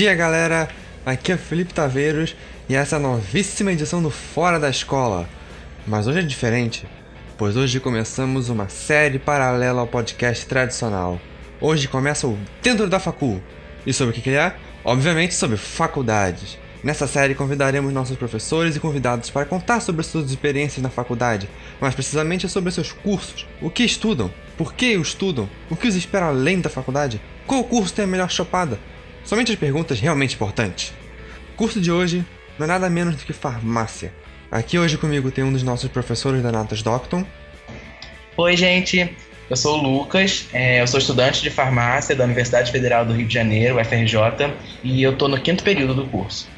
Dia, galera! Aqui é Felipe Taveiros e essa é a novíssima edição do Fora da Escola. Mas hoje é diferente, pois hoje começamos uma série paralela ao podcast tradicional. Hoje começa o Dentro da Facul. E sobre o que é? Obviamente sobre faculdades. Nessa série convidaremos nossos professores e convidados para contar sobre suas experiências na faculdade, mais precisamente sobre seus cursos, o que estudam, por que estudam, o que os espera além da faculdade, qual curso tem a melhor chopada. Somente as perguntas realmente importantes. O curso de hoje não é nada menos do que farmácia. Aqui hoje comigo tem um dos nossos professores da Natas Docton. Oi, gente. Eu sou o Lucas, é, eu sou estudante de farmácia da Universidade Federal do Rio de Janeiro, UFRJ, e eu estou no quinto período do curso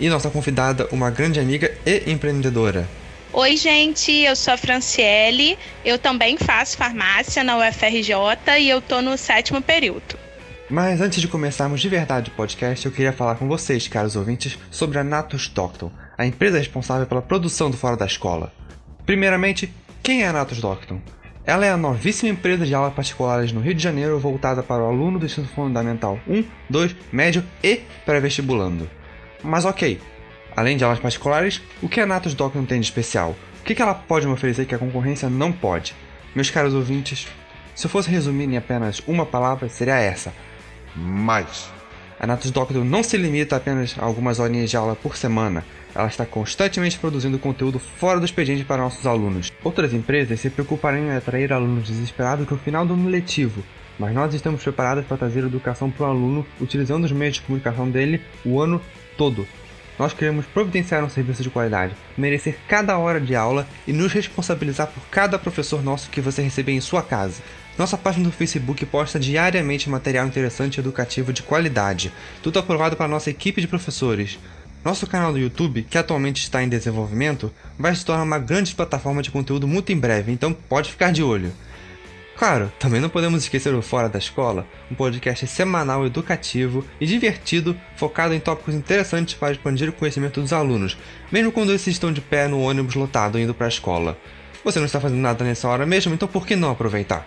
e nossa convidada, uma grande amiga e empreendedora. Oi, gente, eu sou a Franciele, eu também faço farmácia na UFRJ e eu tô no sétimo período. Mas antes de começarmos de verdade o podcast, eu queria falar com vocês, caros ouvintes, sobre a Natus Docton, a empresa responsável pela produção do Fora da Escola. Primeiramente, quem é a Natus Docton? Ela é a novíssima empresa de aulas particulares no Rio de Janeiro voltada para o aluno do ensino fundamental 1, 2, médio e pré-vestibulando. Mas ok, além de aulas particulares, o que a Natus Doc não tem de especial? O que ela pode me oferecer que a concorrência não pode? Meus caros ouvintes, se eu fosse resumir em apenas uma palavra, seria essa: mais. A Natus Doctor não se limita apenas a algumas horinhas de aula por semana, ela está constantemente produzindo conteúdo fora do expediente para nossos alunos. Outras empresas se preocuparão em atrair alunos desesperados no final do ano letivo, mas nós estamos preparados para trazer educação para o aluno utilizando os meios de comunicação dele o ano todo. Nós queremos providenciar um serviço de qualidade, merecer cada hora de aula e nos responsabilizar por cada professor nosso que você receber em sua casa. Nossa página do Facebook posta diariamente material interessante e educativo de qualidade, tudo aprovado para nossa equipe de professores. Nosso canal do YouTube, que atualmente está em desenvolvimento, vai se tornar uma grande plataforma de conteúdo muito em breve, então pode ficar de olho. Claro, também não podemos esquecer o Fora da Escola, um podcast semanal educativo e divertido focado em tópicos interessantes para expandir o conhecimento dos alunos, mesmo quando esses estão de pé no ônibus lotado indo para a escola. Você não está fazendo nada nessa hora mesmo, então por que não aproveitar?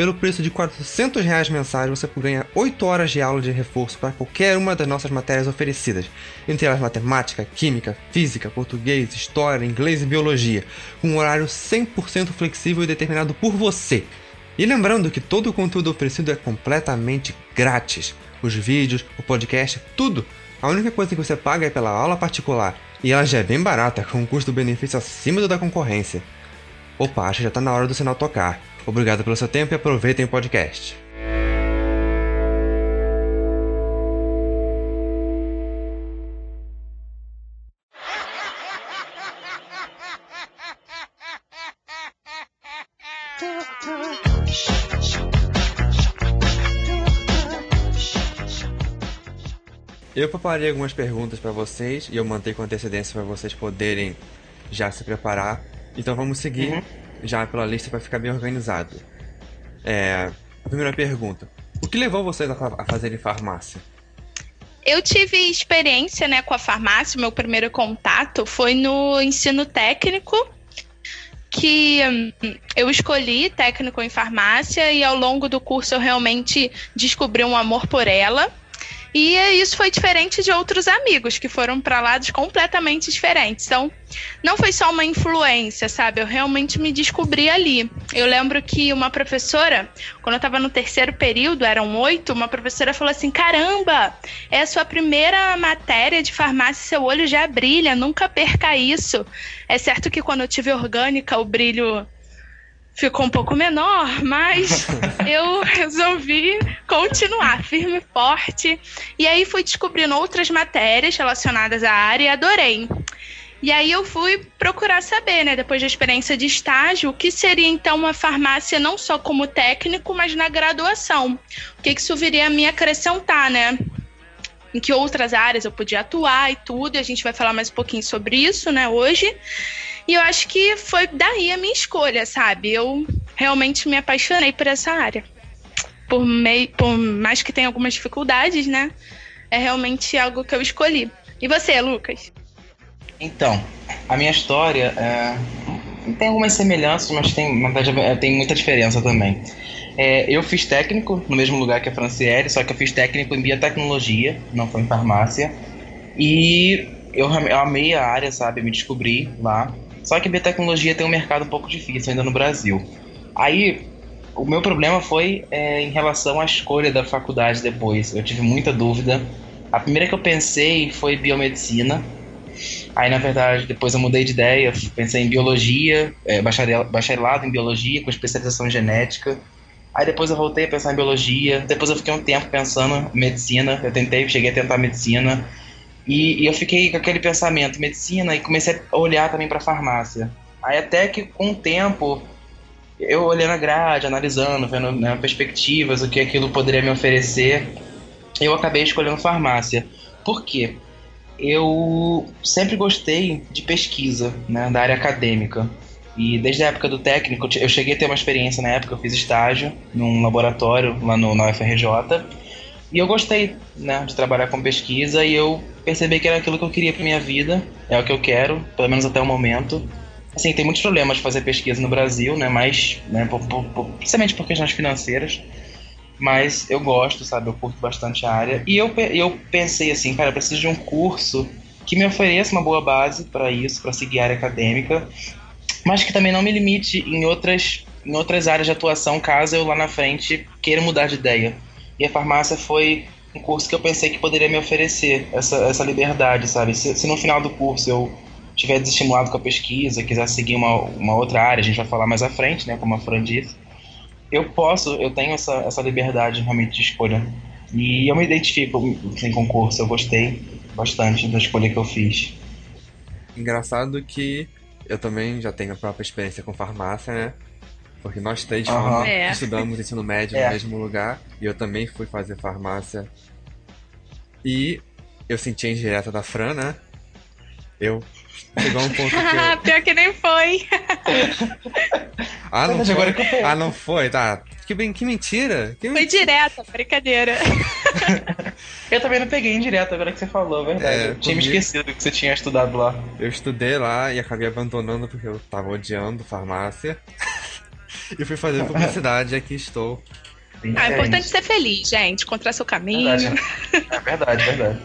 Pelo preço de 400 reais mensais, você ganha 8 horas de aula de reforço para qualquer uma das nossas matérias oferecidas, entre elas matemática, química, física, português, história, inglês e biologia, com um horário 100% flexível e determinado por você. E lembrando que todo o conteúdo oferecido é completamente grátis. Os vídeos, o podcast, tudo. A única coisa que você paga é pela aula particular, e ela já é bem barata, com um custo-benefício acima do da concorrência. Opa, acho que já está na hora do sinal tocar. Obrigado pelo seu tempo e aproveitem o podcast. Eu preparei algumas perguntas para vocês e eu mantei com antecedência para vocês poderem já se preparar. Então vamos seguir. Uhum já pela lista para ficar bem organizado. É, a primeira pergunta: O que levou vocês a fazerem farmácia? Eu tive experiência né, com a farmácia, meu primeiro contato foi no ensino técnico, que hum, eu escolhi técnico em farmácia e ao longo do curso eu realmente descobri um amor por ela. E isso foi diferente de outros amigos que foram para lados completamente diferentes. Então, não foi só uma influência, sabe? Eu realmente me descobri ali. Eu lembro que uma professora, quando eu estava no terceiro período, eram oito, uma professora falou assim: caramba, é a sua primeira matéria de farmácia, seu olho já brilha, nunca perca isso. É certo que quando eu tive orgânica, o brilho ficou um pouco menor, mas eu resolvi continuar firme e forte. E aí fui descobrindo outras matérias relacionadas à área e adorei. E aí eu fui procurar saber, né, depois da experiência de estágio, o que seria então uma farmácia não só como técnico, mas na graduação. O que, que isso viria a me acrescentar, né? Em que outras áreas eu podia atuar e tudo, e a gente vai falar mais um pouquinho sobre isso, né, hoje. E eu acho que foi daí a minha escolha, sabe? Eu realmente me apaixonei por essa área. Por, mei, por mais que tenha algumas dificuldades, né? É realmente algo que eu escolhi. E você, Lucas? Então, a minha história é... tem algumas semelhanças, mas tem, é, tem muita diferença também. É, eu fiz técnico no mesmo lugar que a Franciele, só que eu fiz técnico em biotecnologia, não foi em farmácia. E eu, eu amei a área, sabe? Me descobri lá. Só que biotecnologia tem um mercado um pouco difícil ainda no Brasil. Aí, o meu problema foi é, em relação à escolha da faculdade depois. Eu tive muita dúvida. A primeira que eu pensei foi biomedicina. Aí, na verdade, depois eu mudei de ideia. Pensei em biologia, é, bacharelado em biologia, com especialização em genética. Aí depois eu voltei a pensar em biologia. Depois eu fiquei um tempo pensando em medicina. Eu tentei, cheguei a tentar medicina. E, e eu fiquei com aquele pensamento, medicina, e comecei a olhar também para farmácia. Aí até que com o tempo, eu olhando a grade, analisando, vendo né, perspectivas, o que aquilo poderia me oferecer, eu acabei escolhendo farmácia. Por quê? Eu sempre gostei de pesquisa, né, da área acadêmica. E desde a época do técnico, eu cheguei a ter uma experiência na época, eu fiz estágio num laboratório lá no, na UFRJ. E eu gostei né, de trabalhar com pesquisa e eu percebi que era aquilo que eu queria para minha vida, é o que eu quero, pelo menos até o momento. Assim, tem muitos problemas de fazer pesquisa no Brasil, né, mas, né, por, por, por, principalmente por questões financeiras. Mas eu gosto, sabe, eu curto bastante a área. E eu, eu pensei assim, cara, eu preciso de um curso que me ofereça uma boa base para isso, para seguir a área acadêmica, mas que também não me limite em outras, em outras áreas de atuação caso eu lá na frente queira mudar de ideia. E a farmácia foi um curso que eu pensei que poderia me oferecer essa, essa liberdade, sabe? Se, se no final do curso eu tiver desestimulado com a pesquisa, quiser seguir uma, uma outra área, a gente vai falar mais à frente, né? Como a Fran disse, eu posso, eu tenho essa, essa liberdade realmente de escolha. E eu me identifico assim, com o curso, eu gostei bastante da escolha que eu fiz. Engraçado que eu também já tenho a própria experiência com farmácia, né? Porque nós três uhum. é. estudamos ensino médio é. no mesmo lugar. E eu também fui fazer farmácia. E eu senti a indireta da Fran, né? Eu. Chegou um ponto que. Eu... Pior que nem foi. ah, não foi? Ah, não foi? Tá. Que, bem, que mentira. Que foi direta, brincadeira. eu também não peguei indireta agora que você falou, verdade. É, eu tinha me esquecido que você tinha estudado lá. Eu estudei lá e acabei abandonando porque eu tava odiando farmácia e fui fazer publicidade aqui estou. Ah, é importante ser feliz, gente. Encontrar seu caminho. Verdade. É verdade, verdade.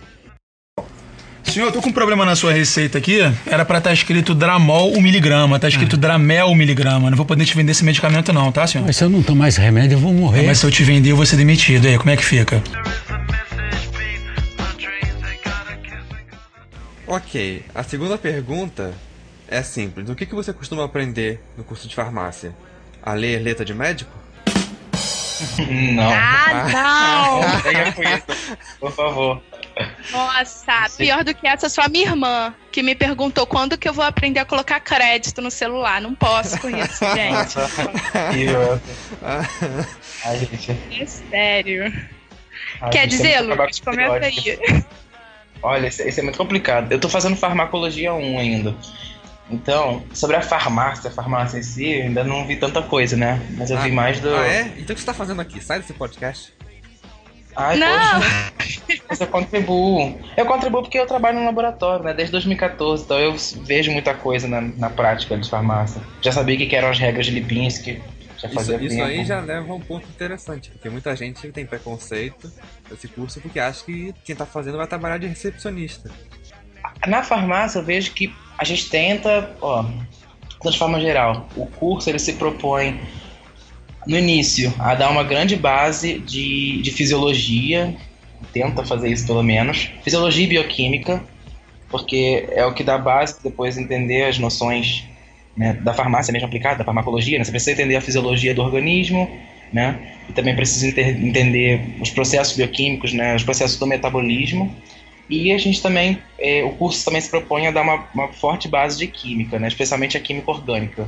Senhor, eu tô com um problema na sua receita aqui. Era para estar tá escrito Dramol 1 miligrama. Tá escrito ah. Dramel 1 miligrama. Não vou poder te vender esse medicamento não, tá, senhor? Mas se eu não tomar esse remédio, eu vou morrer. Mas se eu te vender, eu vou ser demitido. E aí, como é que fica? Ok, a segunda pergunta é simples. O que, que você costuma aprender no curso de farmácia? A ler letra de médico? Não. Ah, não! Isso, por favor. Nossa, pior do que essa, só a minha irmã, que me perguntou quando que eu vou aprender a colocar crédito no celular. Não posso com isso, gente. Ai, gente. É sério. Ai, Quer dizer, Lucas, começa aí. Olha, esse é muito complicado. Eu tô fazendo farmacologia 1 ainda. Então, sobre a farmácia, a farmácia em si, eu ainda não vi tanta coisa, né? Mas eu ah, vi mais do. Ah, é? Então o que você tá fazendo aqui? Sai desse podcast. Ai, não! Poxa, eu contribuo. Eu contribuo porque eu trabalho no laboratório, né? Desde 2014, então eu vejo muita coisa na, na prática de farmácia. Já sabia que eram as regras de Lipinski. Já fazia isso, isso aí já leva a um ponto interessante, porque muita gente tem preconceito desse curso porque acha que quem tá fazendo vai trabalhar de recepcionista. Na farmácia eu vejo que a gente tenta, ó, de forma geral, o curso ele se propõe no início a dar uma grande base de, de fisiologia, tenta fazer isso pelo menos, fisiologia e bioquímica, porque é o que dá base depois entender as noções né, da farmácia mesmo aplicada, da farmacologia, né? você precisa entender a fisiologia do organismo, né? E também precisa entender os processos bioquímicos, né? Os processos do metabolismo. E a gente também, é, o curso também se propõe a dar uma, uma, forte base de química, né? especialmente a química orgânica.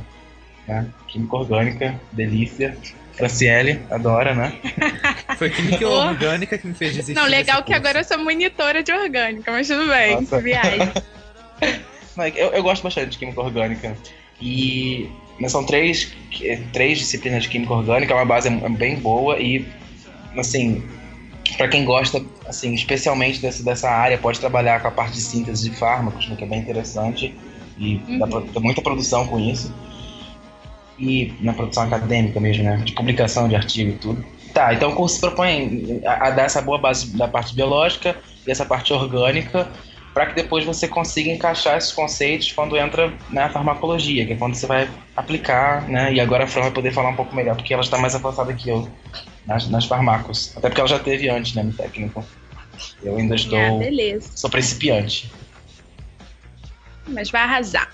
Né? Química orgânica, delícia. Franciele, adora, né? Foi química orgânica que me fez desistir. Não, legal que agora eu sou monitora de orgânica, mas tudo bem, Nossa. viagem. eu, eu gosto bastante de química orgânica. E são três, três disciplinas de química orgânica, é uma base bem boa e, assim, para quem gosta, assim, especialmente desse, dessa área, pode trabalhar com a parte de síntese de fármacos, né, que é bem interessante e uhum. dá pra ter muita produção com isso. e na produção acadêmica mesmo, né? De publicação de artigo e tudo. Tá, então o curso se propõe a, a dar essa boa base da parte biológica e essa parte orgânica para que depois você consiga encaixar esses conceitos quando entra na farmacologia, que é quando você vai aplicar, né? E agora a Fran vai poder falar um pouco melhor, porque ela está mais avançada que eu nas, nas farmacos. Até porque ela já teve antes, né, no técnico. Eu ainda estou. Ah, beleza. Sou principiante. Mas vai arrasar.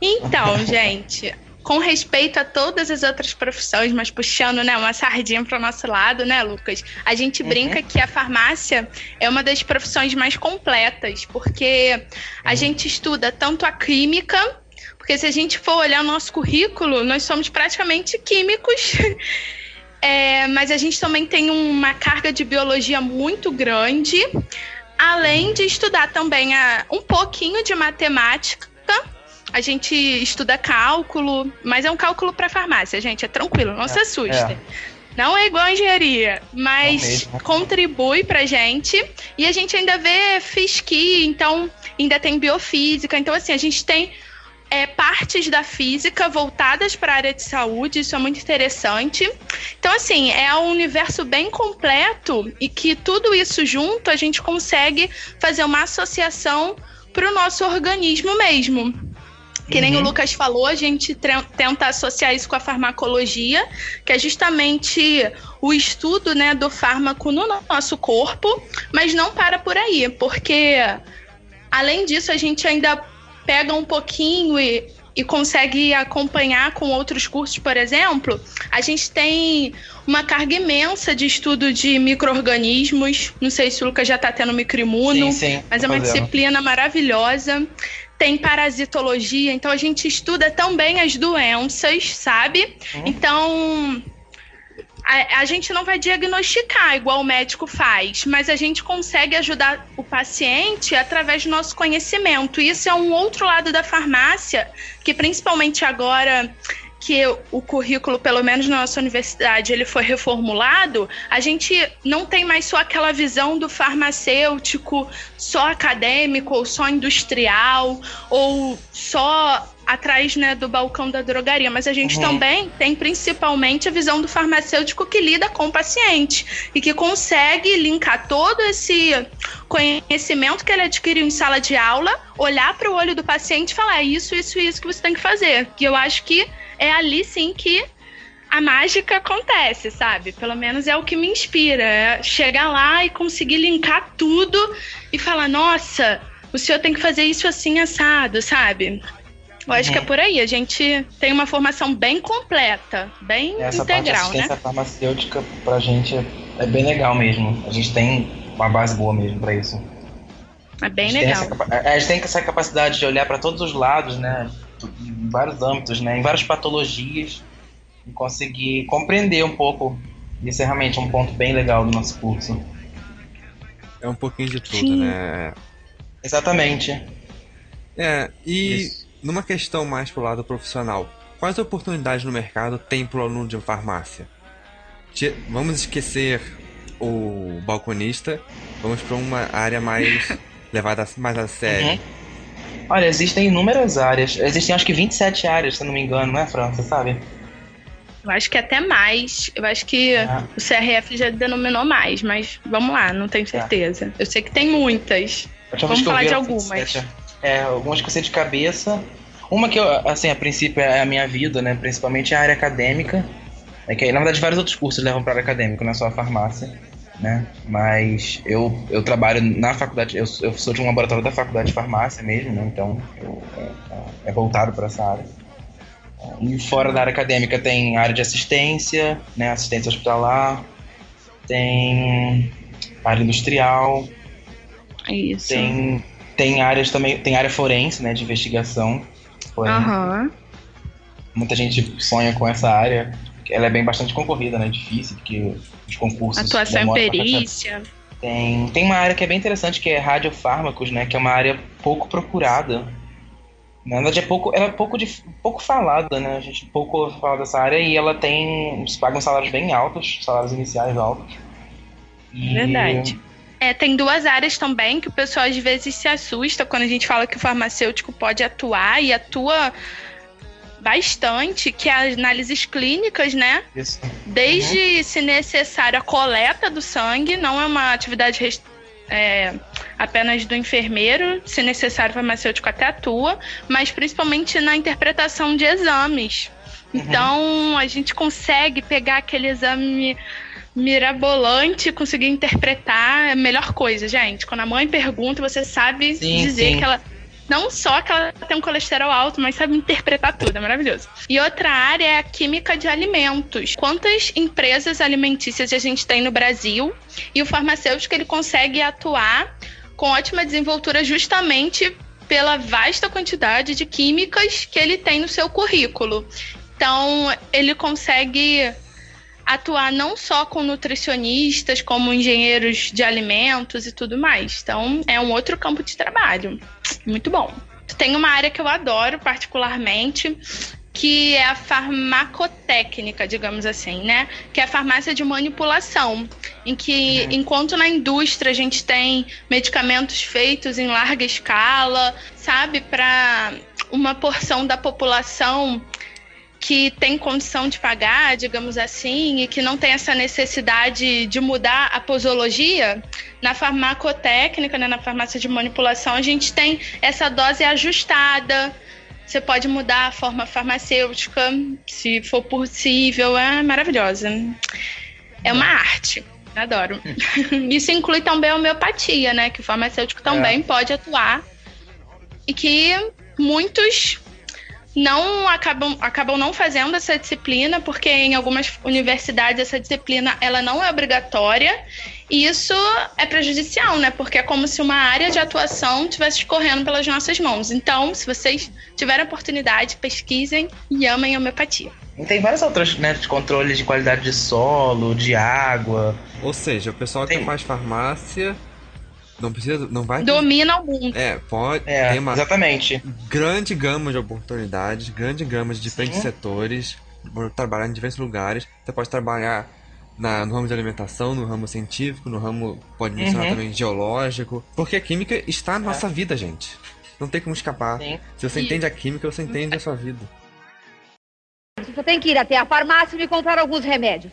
Então, gente, com respeito a todas as outras profissões, mas puxando né, uma sardinha para o nosso lado, né, Lucas? A gente uhum. brinca que a farmácia é uma das profissões mais completas, porque a uhum. gente estuda tanto a química, porque se a gente for olhar o nosso currículo, nós somos praticamente químicos. É, mas a gente também tem uma carga de biologia muito grande, além de estudar também a, um pouquinho de matemática a gente estuda cálculo, mas é um cálculo para farmácia, gente, é tranquilo, não é, se assuste. É. Não é igual a engenharia, mas contribui pra gente. E a gente ainda vê FISCI, então ainda tem biofísica. Então, assim, a gente tem é, partes da física voltadas para a área de saúde, isso é muito interessante. Então, assim, é um universo bem completo e que tudo isso junto a gente consegue fazer uma associação para o nosso organismo mesmo. Que nem uhum. o Lucas falou, a gente tenta associar isso com a farmacologia, que é justamente o estudo né, do fármaco no nosso corpo, mas não para por aí, porque além disso a gente ainda pega um pouquinho e, e consegue acompanhar com outros cursos, por exemplo, a gente tem uma carga imensa de estudo de micro-organismos. Não sei se o Lucas já está tendo microimuno, sim, sim, mas é uma fazendo. disciplina maravilhosa tem parasitologia, então a gente estuda também as doenças, sabe? Uhum. Então a, a, gente não vai diagnosticar igual o médico faz, mas a gente consegue ajudar o paciente através do nosso conhecimento. Isso é um outro lado da farmácia, que principalmente agora que o currículo, pelo menos na nossa universidade, ele foi reformulado, a gente não tem mais só aquela visão do farmacêutico só acadêmico ou só industrial ou só atrás né, do balcão da drogaria, mas a gente uhum. também tem principalmente a visão do farmacêutico que lida com o paciente e que consegue linkar todo esse conhecimento que ele adquiriu em sala de aula, olhar para o olho do paciente e falar é isso, isso, isso que você tem que fazer. E eu acho que é ali sim que a mágica acontece, sabe? Pelo menos é o que me inspira. É chegar lá e conseguir linkar tudo e falar, nossa, o senhor tem que fazer isso assim assado, sabe? Eu acho que é uhum. por aí. A gente tem uma formação bem completa, bem Essa integral, parte né? farmacêutica pra gente é bem legal mesmo. A gente tem uma base boa mesmo para isso. É bem legal. Essa, a gente tem essa capacidade de olhar para todos os lados, né? Em vários âmbitos, né, em várias patologias, e conseguir compreender um pouco. Isso é realmente um ponto bem legal do nosso curso. É um pouquinho de tudo, Sim. né? Exatamente. É, e Isso. numa questão mais pro lado profissional, quais oportunidades no mercado tem pro aluno de farmácia? Vamos esquecer o balconista, vamos para uma área mais levada mais a sério. Uhum. Olha, existem inúmeras áreas. Existem acho que 27 áreas, se não me engano, não é, França, sabe? Eu acho que até mais. Eu acho que ah. o CRF já denominou mais, mas vamos lá, não tenho certeza. Eu sei que tem muitas. Vamos falar de algumas. É, algumas que eu sei de cabeça. Uma que eu, assim, a princípio é a minha vida, né? Principalmente a área acadêmica. É que, na verdade, vários outros cursos levam para a área acadêmica, não é só a farmácia né? Mas eu, eu trabalho na faculdade, eu, eu sou de um laboratório da faculdade de farmácia mesmo, né? Então eu, é, é voltado para essa área. E fora da área acadêmica tem área de assistência, né? Assistência hospitalar, tem área industrial, Isso. tem tem áreas também, tem área forense, né? De investigação. Uhum. Muita gente sonha com essa área ela é bem bastante concorrida, né? Difícil, porque os concursos. Atuação em perícia. Tem, tem uma área que é bem interessante, que é radiofármacos, né? Que é uma área pouco procurada. Na verdade, é pouco, ela é pouco, de, pouco falada, né? A gente pouco fala dessa área e ela tem. Eles pagam salários bem altos, salários iniciais altos. E... Verdade. É, tem duas áreas também que o pessoal às vezes se assusta quando a gente fala que o farmacêutico pode atuar e atua bastante, que é análises clínicas, né? Isso. Desde, se necessário, a coleta do sangue, não é uma atividade é, apenas do enfermeiro, se necessário, o farmacêutico até atua, mas principalmente na interpretação de exames. Uhum. Então, a gente consegue pegar aquele exame mirabolante, conseguir interpretar é a melhor coisa, gente. Quando a mãe pergunta, você sabe sim, dizer sim. que ela não só que ela tem um colesterol alto, mas sabe interpretar tudo, é maravilhoso. E outra área é a química de alimentos. Quantas empresas alimentícias a gente tem no Brasil e o farmacêutico ele consegue atuar com ótima desenvoltura justamente pela vasta quantidade de químicas que ele tem no seu currículo. Então, ele consegue atuar não só com nutricionistas, como engenheiros de alimentos e tudo mais. Então, é um outro campo de trabalho. Muito bom. Tem uma área que eu adoro particularmente, que é a farmacotécnica, digamos assim, né? Que é a farmácia de manipulação, em que uhum. enquanto na indústria a gente tem medicamentos feitos em larga escala, sabe, para uma porção da população que tem condição de pagar, digamos assim, e que não tem essa necessidade de mudar a posologia, na farmacotécnica, né, na farmácia de manipulação, a gente tem essa dose ajustada. Você pode mudar a forma farmacêutica, se for possível, é maravilhosa. É uma arte. Adoro. Isso inclui também a homeopatia, né? Que o farmacêutico também é. pode atuar. E que muitos não acabam, acabam não fazendo essa disciplina, porque em algumas universidades essa disciplina ela não é obrigatória. E isso é prejudicial, né? Porque é como se uma área de atuação estivesse escorrendo pelas nossas mãos. Então, se vocês tiverem oportunidade, pesquisem e amem a homeopatia. E tem várias outras, né, de controle de qualidade de solo, de água. Ou seja, o pessoal tem... que faz farmácia não precisa, não vai. Domina o mundo. É, pode. É, tem uma exatamente. Grande gama de oportunidades, grande gama de diferentes Sim. setores, trabalhar em diversos lugares. Você pode trabalhar na, no ramo de alimentação, no ramo científico, no ramo, pode mencionar uhum. também, geológico. Porque a química está na nossa é. vida, gente. Não tem como escapar. Sim. Se você e... entende a química, você entende a sua vida. Você tem que ir até a farmácia e me comprar alguns remédios.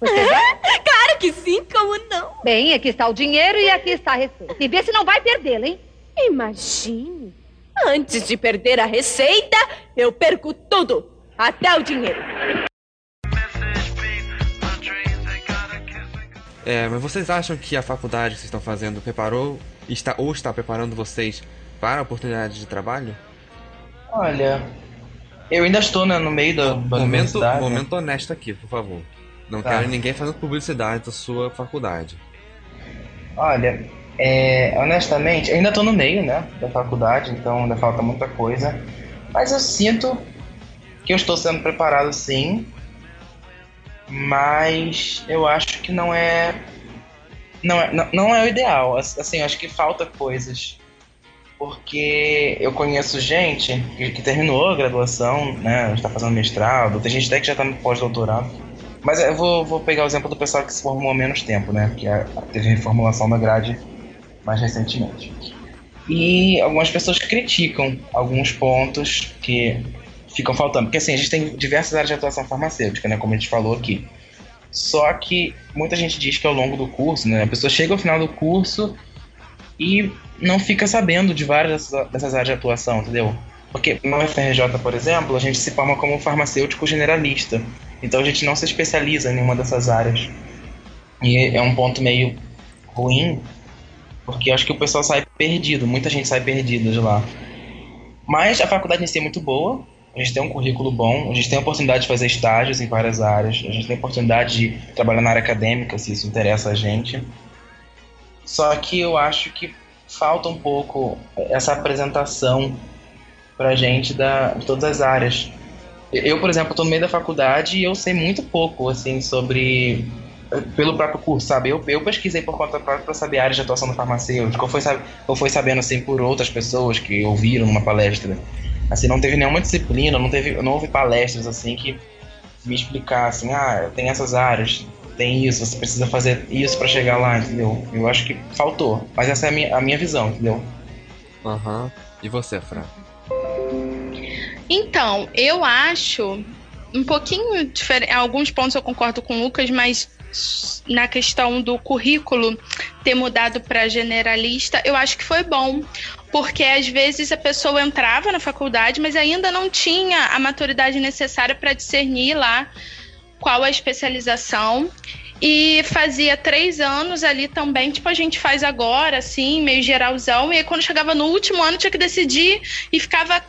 Você claro que sim, como não? Bem, aqui está o dinheiro e aqui está a receita. E vê se não vai perdê-la, hein? Imagine. Antes de perder a receita, eu perco tudo. Até o dinheiro. É, mas vocês acham que a faculdade que vocês estão fazendo preparou está, ou está preparando vocês para a oportunidade de trabalho? Olha, eu ainda estou né, no meio da, da momento, momento honesto aqui, por favor. Não tá. quero ninguém fazendo publicidade da sua faculdade. Olha, é, honestamente, ainda estou no meio, né, da faculdade, então ainda falta muita coisa. Mas eu sinto que eu estou sendo preparado sim. Mas eu acho que não é não é, não, não é o ideal. Assim, eu acho que falta coisas. Porque eu conheço gente que, que terminou a graduação, né? Está fazendo mestrado, tem gente até que já está no pós-doutorado mas eu vou, vou pegar o exemplo do pessoal que se formou há menos tempo, né? Que é, teve reformulação da grade mais recentemente. E algumas pessoas criticam alguns pontos que ficam faltando. Porque assim, a gente tem diversas áreas de atuação farmacêutica, né? Como a gente falou aqui. Só que muita gente diz que ao longo do curso, né? A pessoa chega ao final do curso e não fica sabendo de várias dessas áreas de atuação, entendeu? Porque no FRJ, por exemplo, a gente se forma como farmacêutico generalista. Então a gente não se especializa em nenhuma dessas áreas. E é um ponto meio ruim, porque acho que o pessoal sai perdido, muita gente sai perdida de lá. Mas a faculdade em si é muito boa, a gente tem um currículo bom, a gente tem a oportunidade de fazer estágios em várias áreas, a gente tem a oportunidade de trabalhar na área acadêmica, se isso interessa a gente. Só que eu acho que falta um pouco essa apresentação pra gente da, de todas as áreas. Eu, por exemplo, estou no meio da faculdade e eu sei muito pouco, assim, sobre. pelo próprio curso, sabe? Eu, eu pesquisei por conta própria para saber a área de atuação do farmacêutico, ou foi, ou foi sabendo, assim, por outras pessoas que ouviram numa palestra. Assim, não teve nenhuma disciplina, não, teve, não houve palestras, assim, que me explicassem, ah, tem essas áreas, tem isso, você precisa fazer isso para chegar lá, entendeu? Eu acho que faltou. Mas essa é a minha, a minha visão, entendeu? Aham. Uhum. E você, Fran? Então, eu acho um pouquinho diferente. Alguns pontos eu concordo com o Lucas, mas na questão do currículo ter mudado para generalista, eu acho que foi bom, porque às vezes a pessoa entrava na faculdade, mas ainda não tinha a maturidade necessária para discernir lá qual a especialização. E fazia três anos ali também, tipo a gente faz agora, assim, meio geralzão. E aí, quando chegava no último ano, tinha que decidir e ficava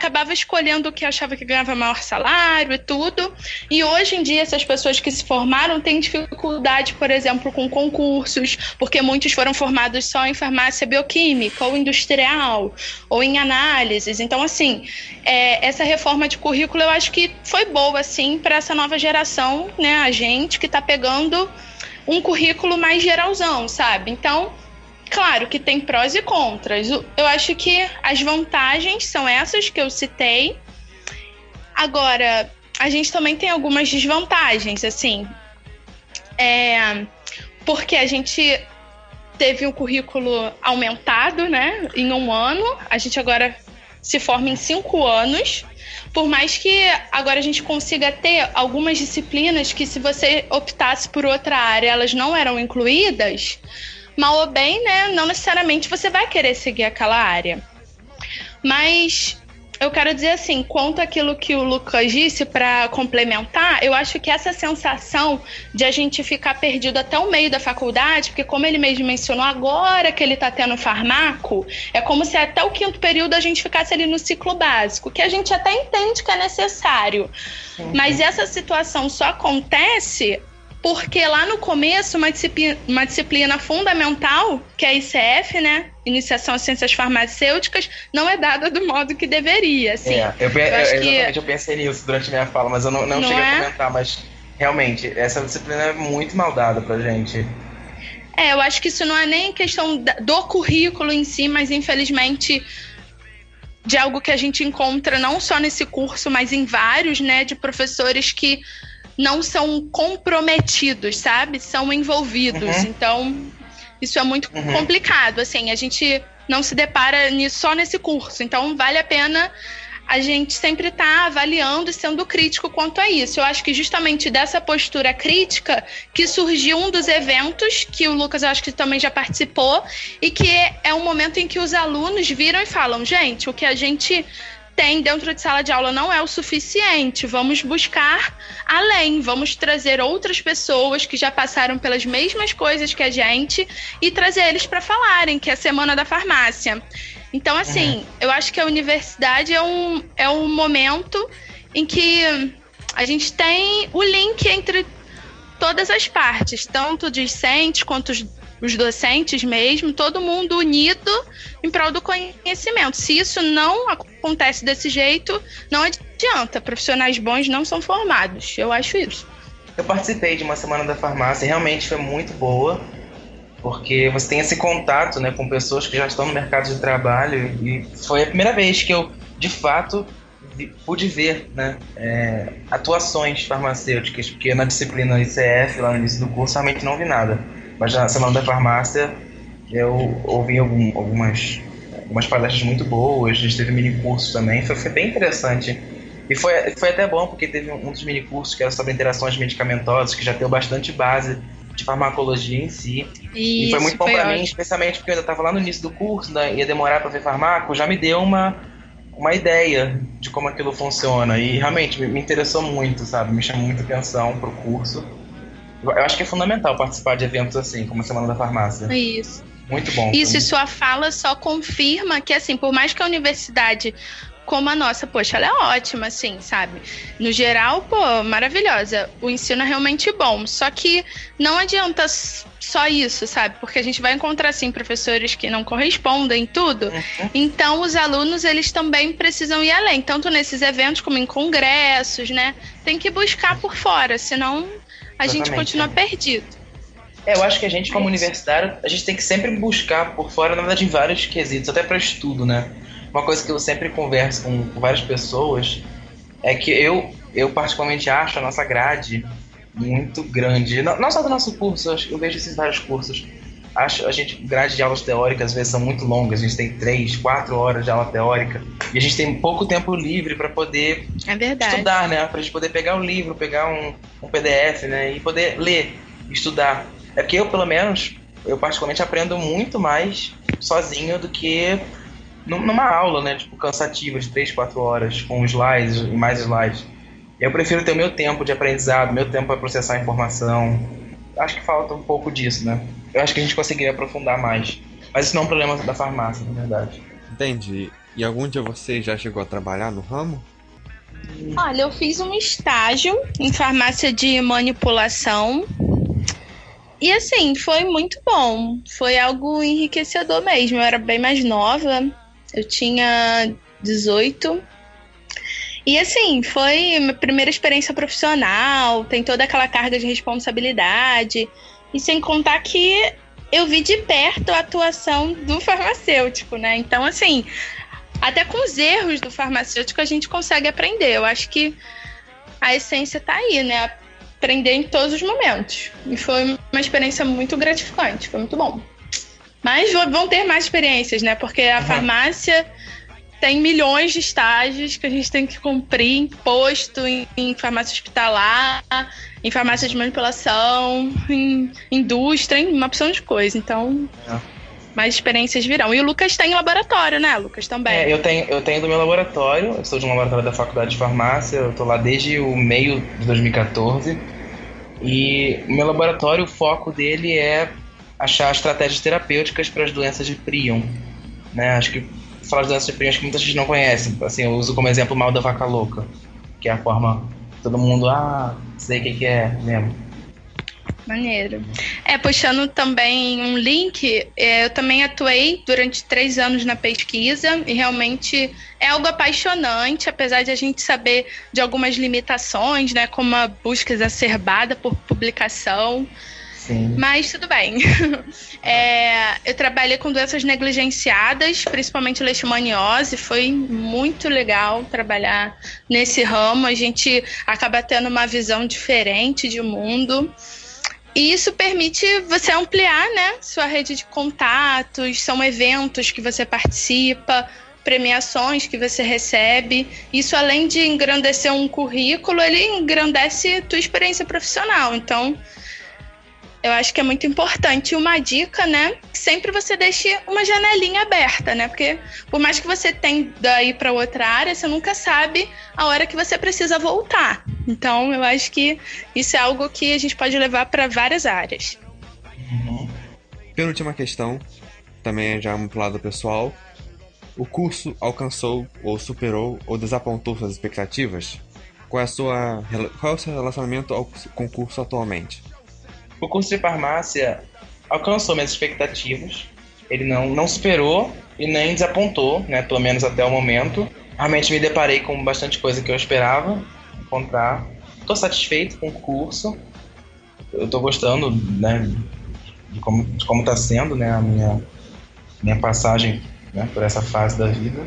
acabava escolhendo o que achava que ganhava maior salário e tudo. E hoje em dia, essas pessoas que se formaram têm dificuldade, por exemplo, com concursos, porque muitos foram formados só em farmácia bioquímica, ou industrial, ou em análises. Então, assim, é, essa reforma de currículo eu acho que foi boa, assim, para essa nova geração, né? A gente que está pegando um currículo mais geralzão, sabe? Então, Claro que tem prós e contras. Eu acho que as vantagens são essas que eu citei. Agora, a gente também tem algumas desvantagens, assim. É, porque a gente teve um currículo aumentado, né, em um ano. A gente agora se forma em cinco anos. Por mais que agora a gente consiga ter algumas disciplinas que, se você optasse por outra área, elas não eram incluídas, mal ou bem, né? Não necessariamente você vai querer seguir aquela área. Mas eu quero dizer assim, quanto aquilo que o Lucas disse para complementar, eu acho que essa sensação de a gente ficar perdido até o meio da faculdade, porque como ele mesmo mencionou, agora que ele está tendo farmaco, é como se até o quinto período a gente ficasse ali no ciclo básico, que a gente até entende que é necessário. Uhum. Mas essa situação só acontece porque lá no começo, uma disciplina, uma disciplina fundamental, que é a ICF, né? Iniciação às Ciências Farmacêuticas, não é dada do modo que deveria. Assim. É, eu, eu, eu exatamente, que... eu pensei nisso durante a minha fala, mas eu não, não, não cheguei é? a comentar, mas realmente, essa disciplina é muito mal dada pra gente. É, eu acho que isso não é nem questão do currículo em si, mas infelizmente de algo que a gente encontra não só nesse curso, mas em vários, né, de professores que não são comprometidos, sabe? São envolvidos. Uhum. Então, isso é muito uhum. complicado. Assim, a gente não se depara nisso, só nesse curso. Então, vale a pena a gente sempre estar tá avaliando e sendo crítico quanto a isso. Eu acho que justamente dessa postura crítica que surgiu um dos eventos que o Lucas eu acho que também já participou e que é um momento em que os alunos viram e falam: gente, o que a gente tem dentro de sala de aula não é o suficiente. Vamos buscar além, vamos trazer outras pessoas que já passaram pelas mesmas coisas que a gente e trazer eles para falarem, que é a semana da farmácia. Então, assim, uhum. eu acho que a universidade é um, é um momento em que a gente tem o link entre todas as partes, tanto discentes quanto os docentes mesmo, todo mundo unido em prol do conhecimento. Se isso não acontece desse jeito, não adianta. Profissionais bons não são formados. Eu acho isso. Eu participei de uma semana da farmácia, realmente foi muito boa, porque você tem esse contato né, com pessoas que já estão no mercado de trabalho e foi a primeira vez que eu, de fato, pude ver né, é, atuações farmacêuticas, porque na disciplina ICF, lá no início do curso, realmente não vi nada. Mas na Semana da Farmácia eu ouvi algum, algumas, algumas palestras muito boas, a gente teve mini curso também, foi, foi bem interessante. E foi, foi até bom porque teve um, dos mini cursos que era sobre interações medicamentosas, que já deu bastante base de farmacologia em si. Isso, e foi muito bom para mim, especialmente porque eu ainda estava lá no início do curso, né, ia demorar para ver farmaco, já me deu uma, uma ideia de como aquilo funciona. E realmente me, me interessou muito, sabe? Me chamou muita atenção pro curso. Eu acho que é fundamental participar de eventos assim, como a Semana da Farmácia. Isso. Muito bom. Isso e sua fala só confirma que, assim, por mais que a universidade como a nossa, poxa, ela é ótima, assim, sabe? No geral, pô, maravilhosa. O ensino é realmente bom. Só que não adianta só isso, sabe? Porque a gente vai encontrar, assim, professores que não correspondem tudo. Uhum. Então, os alunos, eles também precisam ir além, tanto nesses eventos como em congressos, né? Tem que buscar por fora, senão a gente continua perdido. É, eu acho que a gente, como é universitário, a gente tem que sempre buscar por fora, na verdade, em vários quesitos, até para estudo, né? Uma coisa que eu sempre converso com, com várias pessoas é que eu, eu particularmente acho a nossa grade muito grande. Não, não só do nosso curso, eu vejo esses vários cursos, acho a gente grade de aulas teóricas às vezes são muito longas. A gente tem três, quatro horas de aula teórica e a gente tem pouco tempo livre para poder É estudar, né? Pra gente poder pegar o livro, pegar um, um PDF, né? E poder ler, estudar. É porque eu, pelo menos, eu particularmente aprendo muito mais sozinho do que num- numa aula, né? Tipo, cansativa de 3, 4 horas, com slides e mais slides. Eu prefiro ter o meu tempo de aprendizado, meu tempo para processar a informação. Acho que falta um pouco disso, né? Eu acho que a gente conseguiria aprofundar mais. Mas isso não é um problema da farmácia, na verdade. Entendi. E algum dia você já chegou a trabalhar no ramo? Olha, eu fiz um estágio em farmácia de manipulação. E assim, foi muito bom. Foi algo enriquecedor mesmo. Eu era bem mais nova. Eu tinha 18. E assim, foi minha primeira experiência profissional. Tem toda aquela carga de responsabilidade. E sem contar que eu vi de perto a atuação do farmacêutico, né? Então, assim, até com os erros do farmacêutico a gente consegue aprender. Eu acho que a essência tá aí, né? Aprender em todos os momentos. E foi uma experiência muito gratificante, foi muito bom. Mas vão ter mais experiências, né? Porque a farmácia tem milhões de estágios que a gente tem que cumprir em posto, em, em farmácia hospitalar, em farmácia de manipulação, em indústria, em uma opção de coisa. Então, É. mais experiências virão. E o Lucas tem laboratório, né? Lucas também. É, eu tenho, eu tenho do meu laboratório, eu sou de um laboratório da faculdade de farmácia, eu tô lá desde o meio de 2014. E o meu laboratório, o foco dele é achar estratégias terapêuticas para as doenças de prion. Né? Acho que falar de doenças de prion, acho que muita gente não conhece. Assim, eu uso como exemplo o mal da vaca louca, que é a forma todo mundo, ah, sei o que, que é mesmo. Maneiro. É, puxando também um link, é, eu também atuei durante três anos na pesquisa e realmente é algo apaixonante, apesar de a gente saber de algumas limitações, né, como a busca exacerbada por publicação, Mas tudo bem. É, eu trabalhei com doenças negligenciadas, principalmente leishmaniose, foi muito legal trabalhar nesse ramo, a gente acaba tendo uma visão diferente de mundo. E isso permite você ampliar, né, sua rede de contatos, são eventos que você participa, premiações que você recebe. Isso além de engrandecer um currículo, ele engrandece tua experiência profissional. Então, eu acho que é muito importante. Uma dica, né? Sempre você deixe uma janelinha aberta, né? Porque por mais que você tenda ir para outra área, você nunca sabe a hora que você precisa voltar. Então, eu acho que isso é algo que a gente pode levar para várias áreas. Penúltima questão, também é já pro lado pessoal. O curso alcançou ou superou ou desapontou suas expectativas? Qual é, a sua, qual é o seu relacionamento ao, com o curso atualmente? O curso de farmácia alcançou minhas expectativas. Ele não, não superou e nem desapontou, né? Pelo menos até o momento. Realmente me deparei com bastante coisa que eu esperava encontrar. Estou satisfeito com o curso. Eu estou gostando, né? De como de como está sendo, né? A minha minha passagem né, por essa fase da vida.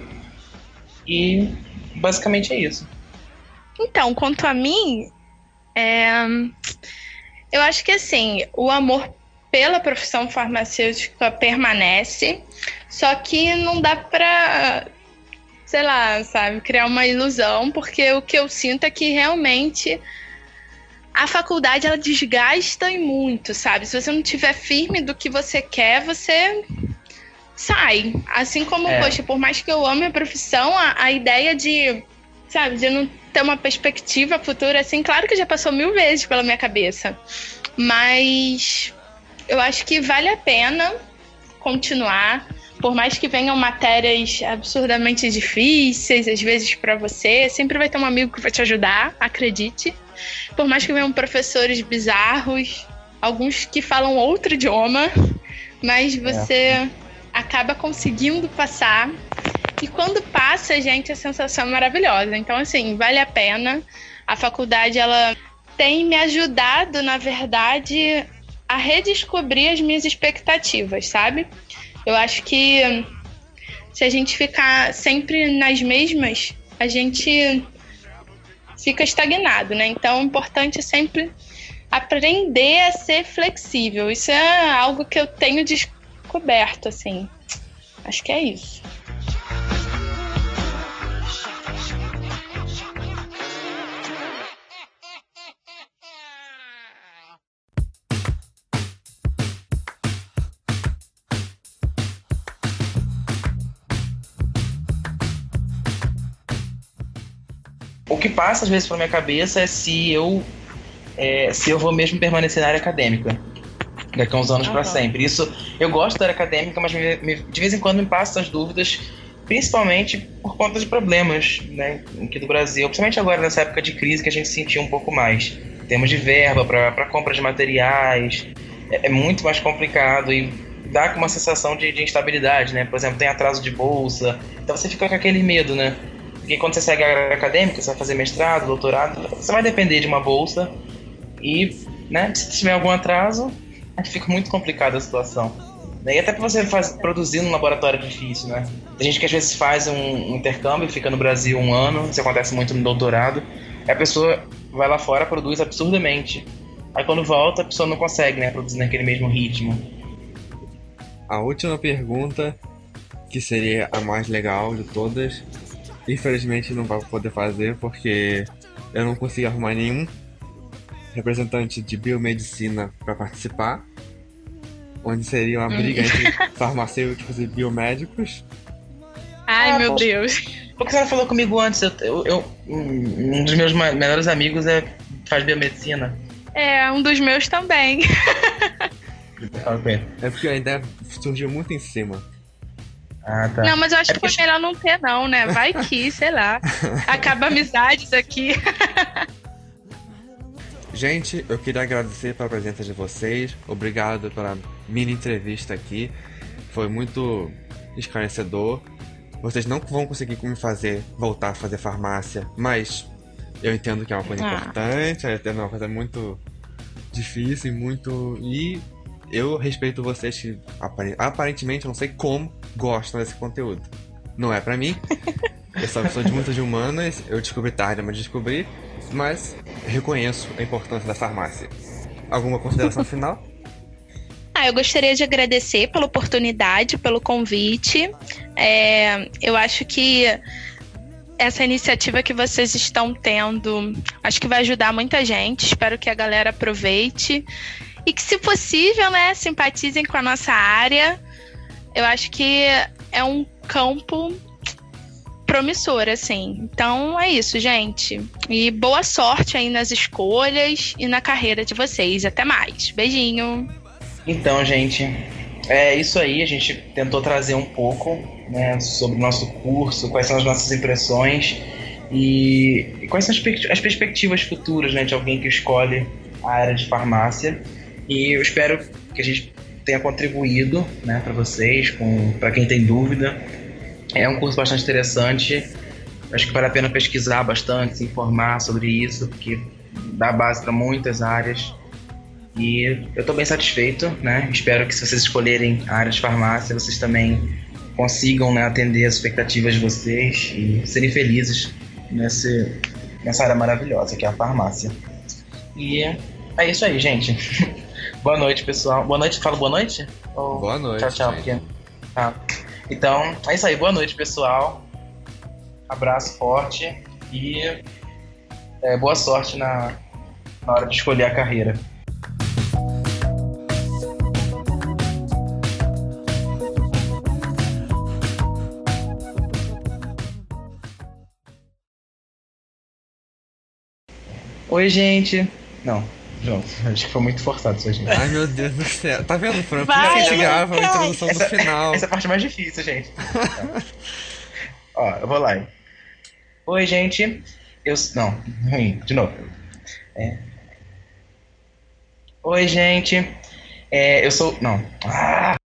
E basicamente é isso. Então, quanto a mim, é, eu acho que assim, o amor pela profissão farmacêutica permanece, só que não dá pra, sei lá, sabe, criar uma ilusão, porque o que eu sinto é que realmente a faculdade ela desgasta e muito, sabe? Se você não tiver firme do que você quer, você sai. Assim como, É. poxa, por mais que eu ame a profissão, a, a ideia de, sabe, de não ter uma perspectiva futura assim, claro que já passou mil vezes pela minha cabeça. Mas eu acho que vale a pena continuar. Por mais que venham matérias absurdamente difíceis, às vezes para você, sempre vai ter um amigo que vai te ajudar, acredite. Por mais que venham professores bizarros, alguns que falam outro idioma, mas você acaba conseguindo passar. E quando passa, gente, a sensação é maravilhosa. Então, assim, vale a pena. A faculdade, ela tem me ajudado, na verdade, a redescobrir as minhas expectativas, sabe? Eu acho que se a gente ficar sempre nas mesmas, a gente fica estagnado, né? Então, o importante é sempre aprender a ser flexível. Isso é algo que eu tenho descoberto, assim. Acho que é isso. Que passa às vezes pela minha cabeça é se eu é, se eu vou mesmo permanecer na área acadêmica daqui a uns anos para sempre. Isso eu gosto da área acadêmica, mas me, me, de vez em quando me passam as dúvidas, principalmente por conta de problemas, né, aqui do Brasil, principalmente agora nessa época de crise que a gente sentiu um pouco mais. Temos de verba para compra de materiais, é, é, muito mais complicado e dá uma sensação de, de instabilidade, né? Por exemplo, tem atraso de bolsa, então você fica com aquele medo, né? Porque quando você segue a área acadêmica, você vai fazer mestrado, doutorado, você vai depender de uma bolsa e, né, se tiver algum atraso, fica muito complicada a situação. E até para você faz, produzir num laboratório é difícil, né? Tem gente que às vezes faz um, um intercâmbio, fica no Brasil um ano, isso acontece muito no doutorado, e a pessoa vai lá fora, produz absurdamente. Aí quando volta, a pessoa não consegue, né, produzir naquele mesmo ritmo. A última pergunta, que seria a mais legal de todas, Infelizmente não vai poder fazer porque eu não consegui arrumar nenhum representante de biomedicina para participar, onde seria uma briga hum. entre farmacêuticos e biomédicos. Ai, ah, meu pô, Deus. Por que você não falou comigo antes? Eu, eu, eu, um dos meus melhores amigos é, faz biomedicina. É, um dos meus também. é porque a ideia surgiu muito em cima. Ah, tá. Não, mas eu acho é que foi melhor não ter, não, né? Vai que, sei lá. Acaba amizades aqui. Gente, eu queria agradecer pela presença de vocês. Obrigado pela mini entrevista aqui. Foi muito esclarecedor. Vocês não vão conseguir me fazer voltar a fazer farmácia, mas eu entendo que é uma coisa ah. importante, é uma coisa muito difícil e muito. E eu respeito vocês que aparentemente, não sei como, gostam desse conteúdo. Não é para mim. Eu sou pessoa de muitas humanas, eu descobri tarde, mas descobri. Mas reconheço a importância da farmácia. Alguma consideração final? Ah, eu gostaria de agradecer pela oportunidade, pelo convite. É, eu acho que essa iniciativa que vocês estão tendo, acho que vai ajudar muita gente. Espero que a galera aproveite e que, se possível, né, simpatizem com a nossa área. Eu acho que é um campo promissor, assim. Então é isso, gente. E boa sorte aí nas escolhas e na carreira de vocês. Até mais. Beijinho. Então, gente, é isso aí. A gente tentou trazer um pouco né, sobre o nosso curso, quais são as nossas impressões e, quais são as perspectivas futuras né, de alguém que escolhe a área de farmácia. E eu espero que a gente tenha contribuído né, para vocês, para quem tem dúvida. É um curso bastante interessante. Acho que vale a pena pesquisar bastante, se informar sobre isso, porque dá base para muitas áreas. E eu estou bem satisfeito, né? Espero que se vocês escolherem a área de farmácia, vocês também consigam né, atender as expectativas de vocês e serem felizes nesse, nessa área maravilhosa que é a farmácia. E é isso aí, gente. Boa noite, pessoal. Boa noite, fala boa noite? Ou... Boa noite. Tchau, tchau. Porque... Ah. Então, é isso aí. Boa noite, pessoal. Abraço forte e é, boa sorte na, na hora de escolher a carreira. Oi, gente. Não. Pronto, acho que foi muito forçado isso, gente. Ai, meu Deus do céu. Tá vendo, Fran? Por isso a gente grava a introdução essa, do final. Essa é a parte mais difícil, gente. Ó, eu vou lá. Hein? Oi, gente. Eu. Não, ruim, de novo. É. Oi, gente. É, eu sou. Não. Ah!